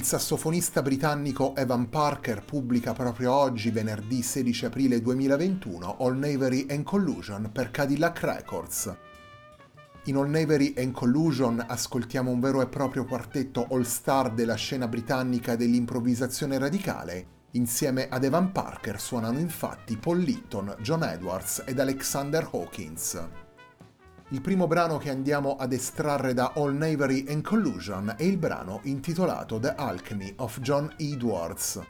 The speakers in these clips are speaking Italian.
Il sassofonista britannico Evan Parker pubblica proprio oggi, venerdì 16 aprile 2021, All Knavery and Collusion per Cadillac Records. In All Knavery and Collusion ascoltiamo un vero e proprio quartetto all-star della scena britannica dell'improvvisazione radicale. Insieme ad Evan Parker suonano infatti Paul Litton, John Edwards ed Alexander Hawkins. Il primo brano che andiamo ad estrarre da All Knavery and Collusion è il brano intitolato The Alchemy of John Edwards.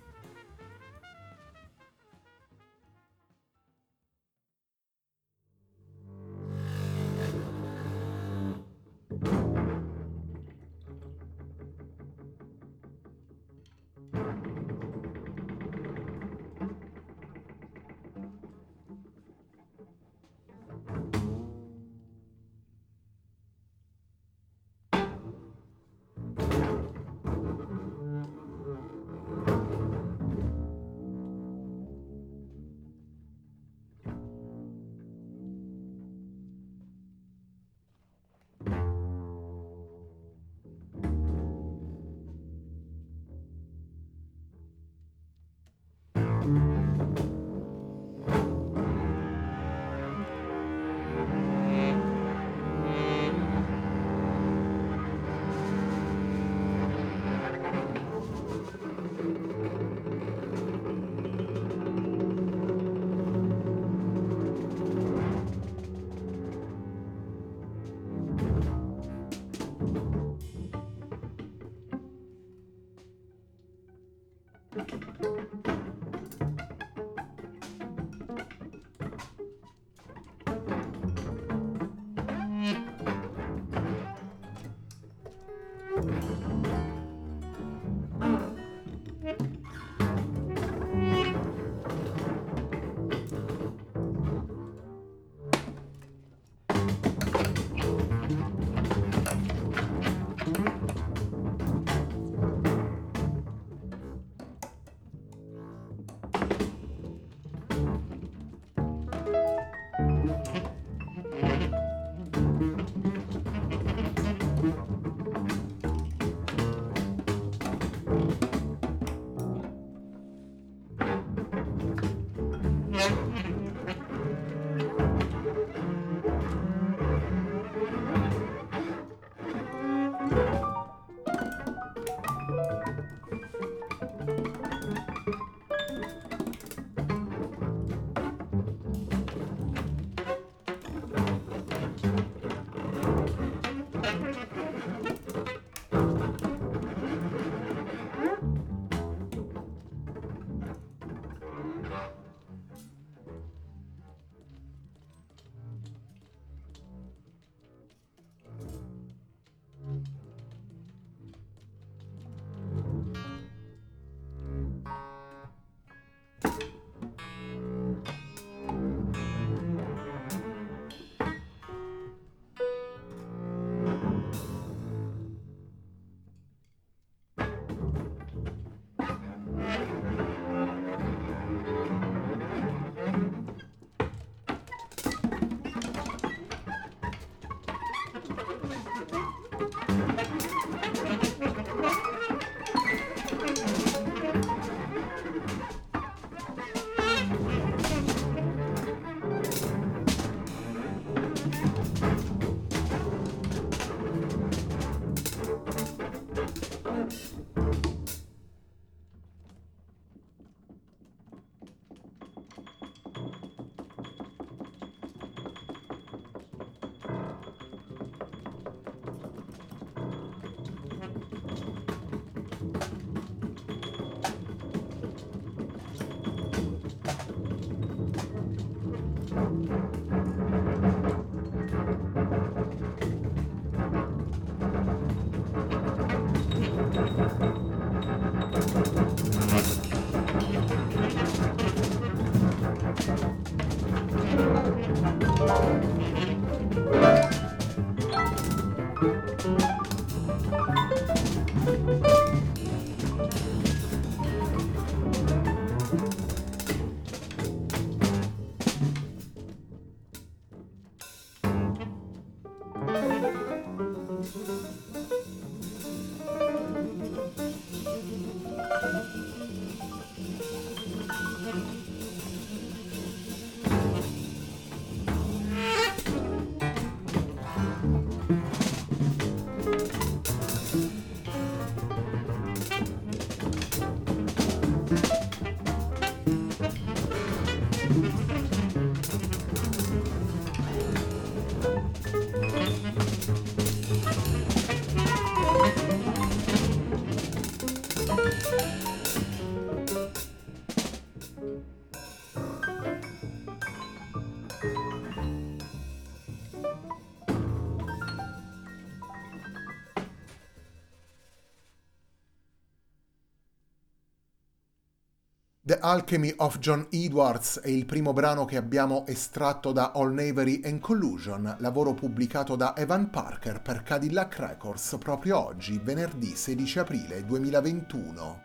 Alchemy of John Edwards è il primo brano che abbiamo estratto da All Knavery and Collusion, lavoro pubblicato da Evan Parker per Cadillac Records proprio oggi, venerdì 16 aprile 2021.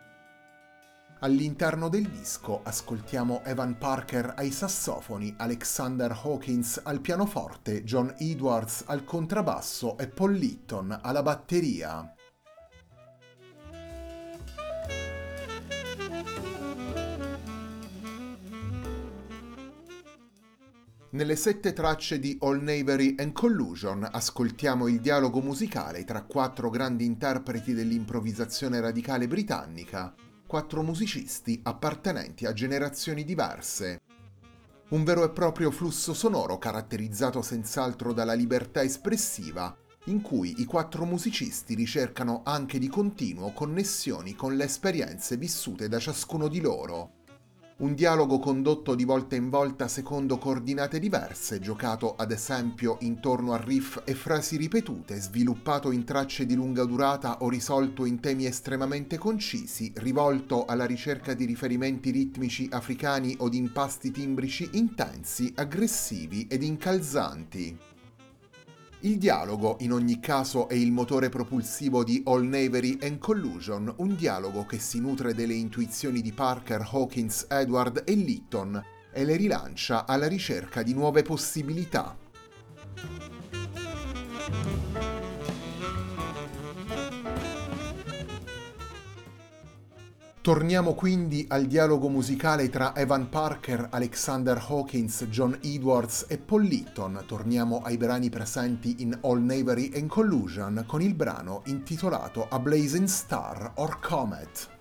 All'interno del disco ascoltiamo Evan Parker ai sassofoni, Alexander Hawkins al pianoforte, John Edwards al contrabbasso e Paul Litton alla batteria. Nelle sette tracce di All Knavery and Collusion ascoltiamo il dialogo musicale tra quattro grandi interpreti dell'improvvisazione radicale britannica, quattro musicisti appartenenti a generazioni diverse. Un vero e proprio flusso sonoro caratterizzato senz'altro dalla libertà espressiva, in cui i quattro musicisti ricercano anche di continuo connessioni con le esperienze vissute da ciascuno di loro un dialogo condotto di volta in volta secondo coordinate diverse, giocato ad esempio intorno a riff e frasi ripetute, sviluppato in tracce di lunga durata o risolto in temi estremamente concisi, rivolto alla ricerca di riferimenti ritmici africani o di impasti timbrici intensi, aggressivi ed incalzanti. Il dialogo, in ogni caso, è il motore propulsivo di All Knavery and Collusion, un dialogo che si nutre delle intuizioni di Parker, Hawkins, Edward e Litton e le rilancia alla ricerca di nuove possibilità. Torniamo quindi al dialogo musicale tra Evan Parker, Alexander Hawkins, John Edwards e Paul Litton. Torniamo ai brani presenti in All Knavery and Collusion con il brano intitolato A Blazing Star or Comet.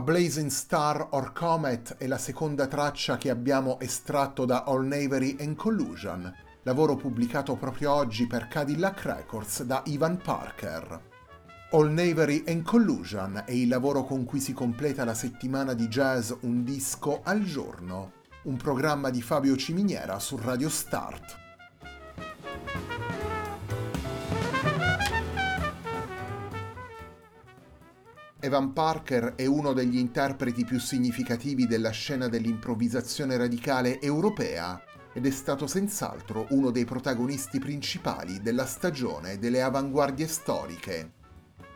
A Blazing Star or Comet è la seconda traccia che abbiamo estratto da All Knavery and Collusion, lavoro pubblicato proprio oggi per Cadillac Records da Ivan Parker. All Knavery and Collusion è il lavoro con cui si completa la settimana di jazz Un disco al giorno, un programma di Fabio Ciminiera su Radio Start. Evan Parker è uno degli interpreti più significativi della scena dell'improvvisazione radicale europea ed è stato senz'altro uno dei protagonisti principali della stagione delle avanguardie storiche.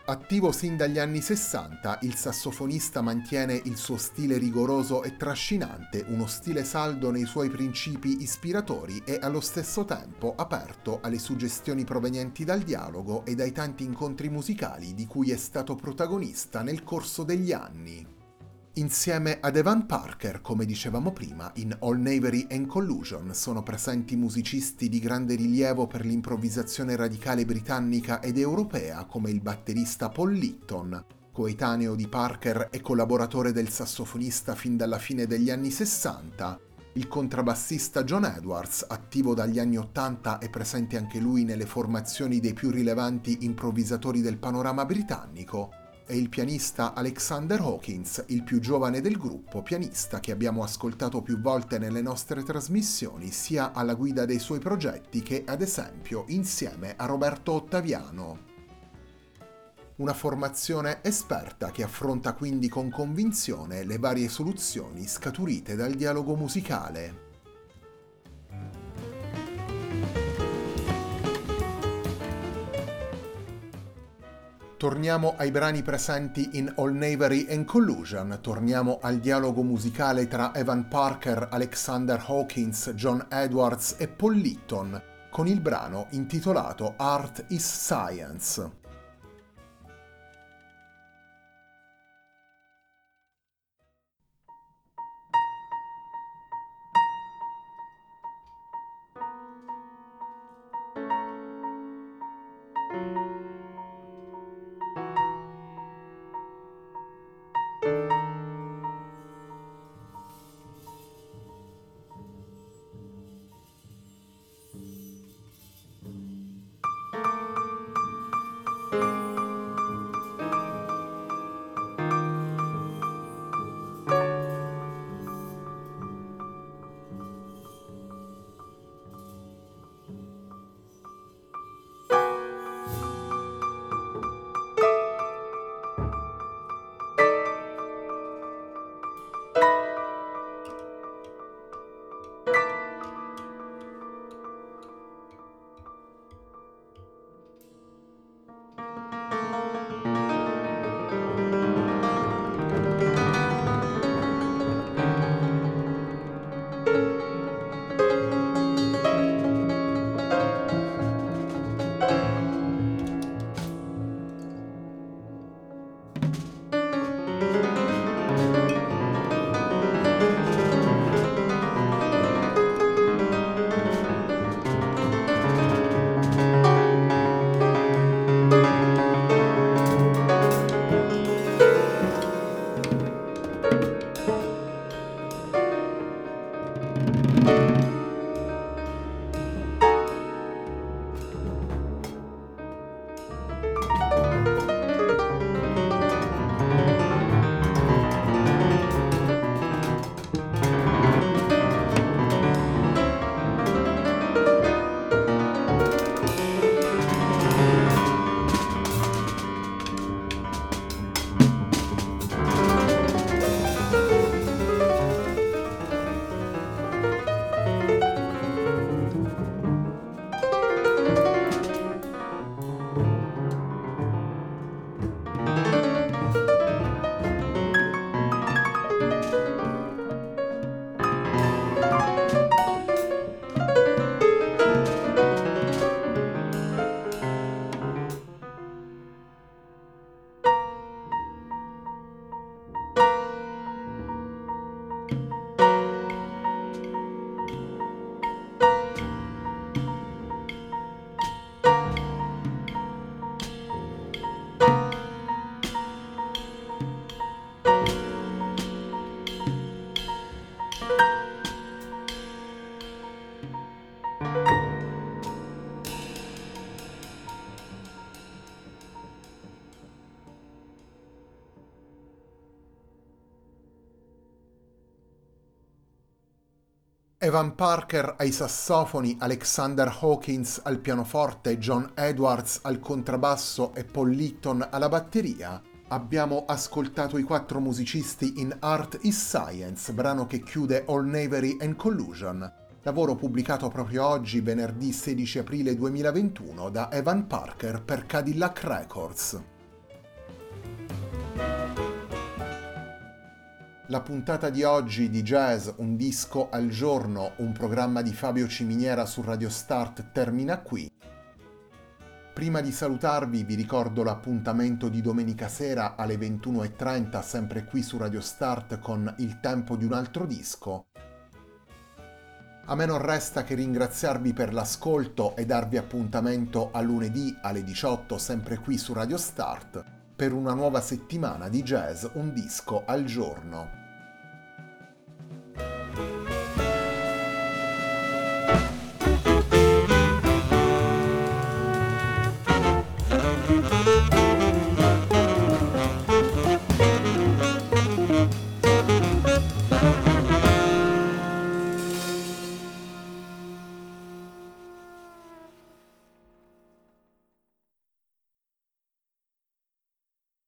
Attivo sin dagli anni 60, il sassofonista mantiene il suo stile rigoroso e trascinante, uno stile saldo nei suoi principi ispiratori e allo stesso tempo aperto alle suggestioni provenienti dal dialogo e dai tanti incontri musicali di cui è stato protagonista nel corso degli anni. Insieme ad Evan Parker, come dicevamo prima, in All Knavery and Collusion sono presenti musicisti di grande rilievo per l'improvvisazione radicale britannica ed europea come il batterista Paul Litton, coetaneo di Parker e collaboratore del sassofonista fin dalla fine degli anni 60, il contrabbassista John Edwards, attivo dagli anni 80 e presente anche lui nelle formazioni dei più rilevanti improvvisatori del panorama britannico, e il pianista Alexander Hawkins, il più giovane del gruppo, pianista che abbiamo ascoltato più volte nelle nostre trasmissioni, sia alla guida dei suoi progetti che, ad esempio, insieme a Roberto Ottaviano. Una formazione esperta che affronta quindi con convinzione le varie soluzioni scaturite dal dialogo musicale. Torniamo ai brani presenti in All Knavery and Collusion, torniamo al dialogo musicale tra Evan Parker, Alexander Hawkins, John Edwards e Paul Litton, con il brano intitolato Art is Science. Evan Parker ai sassofoni, Alexander Hawkins al pianoforte, John Edwards al contrabbasso e Paul Litton alla batteria, abbiamo ascoltato i quattro musicisti in Art is Science, brano che chiude All Knavery and Collusion, lavoro pubblicato proprio oggi, venerdì 16 aprile 2021, da Evan Parker per Cadillac Records. La puntata di oggi di Jazz, un disco al giorno, un programma di Fabio Ciminiera su Radio Start termina qui. Prima di salutarvi vi ricordo l'appuntamento di domenica sera alle 21.30 sempre qui su Radio Start con Il tempo di un altro disco. A me non resta che ringraziarvi per l'ascolto e darvi appuntamento a lunedì alle 18 sempre qui su Radio Start per una nuova settimana di jazz un disco al giorno.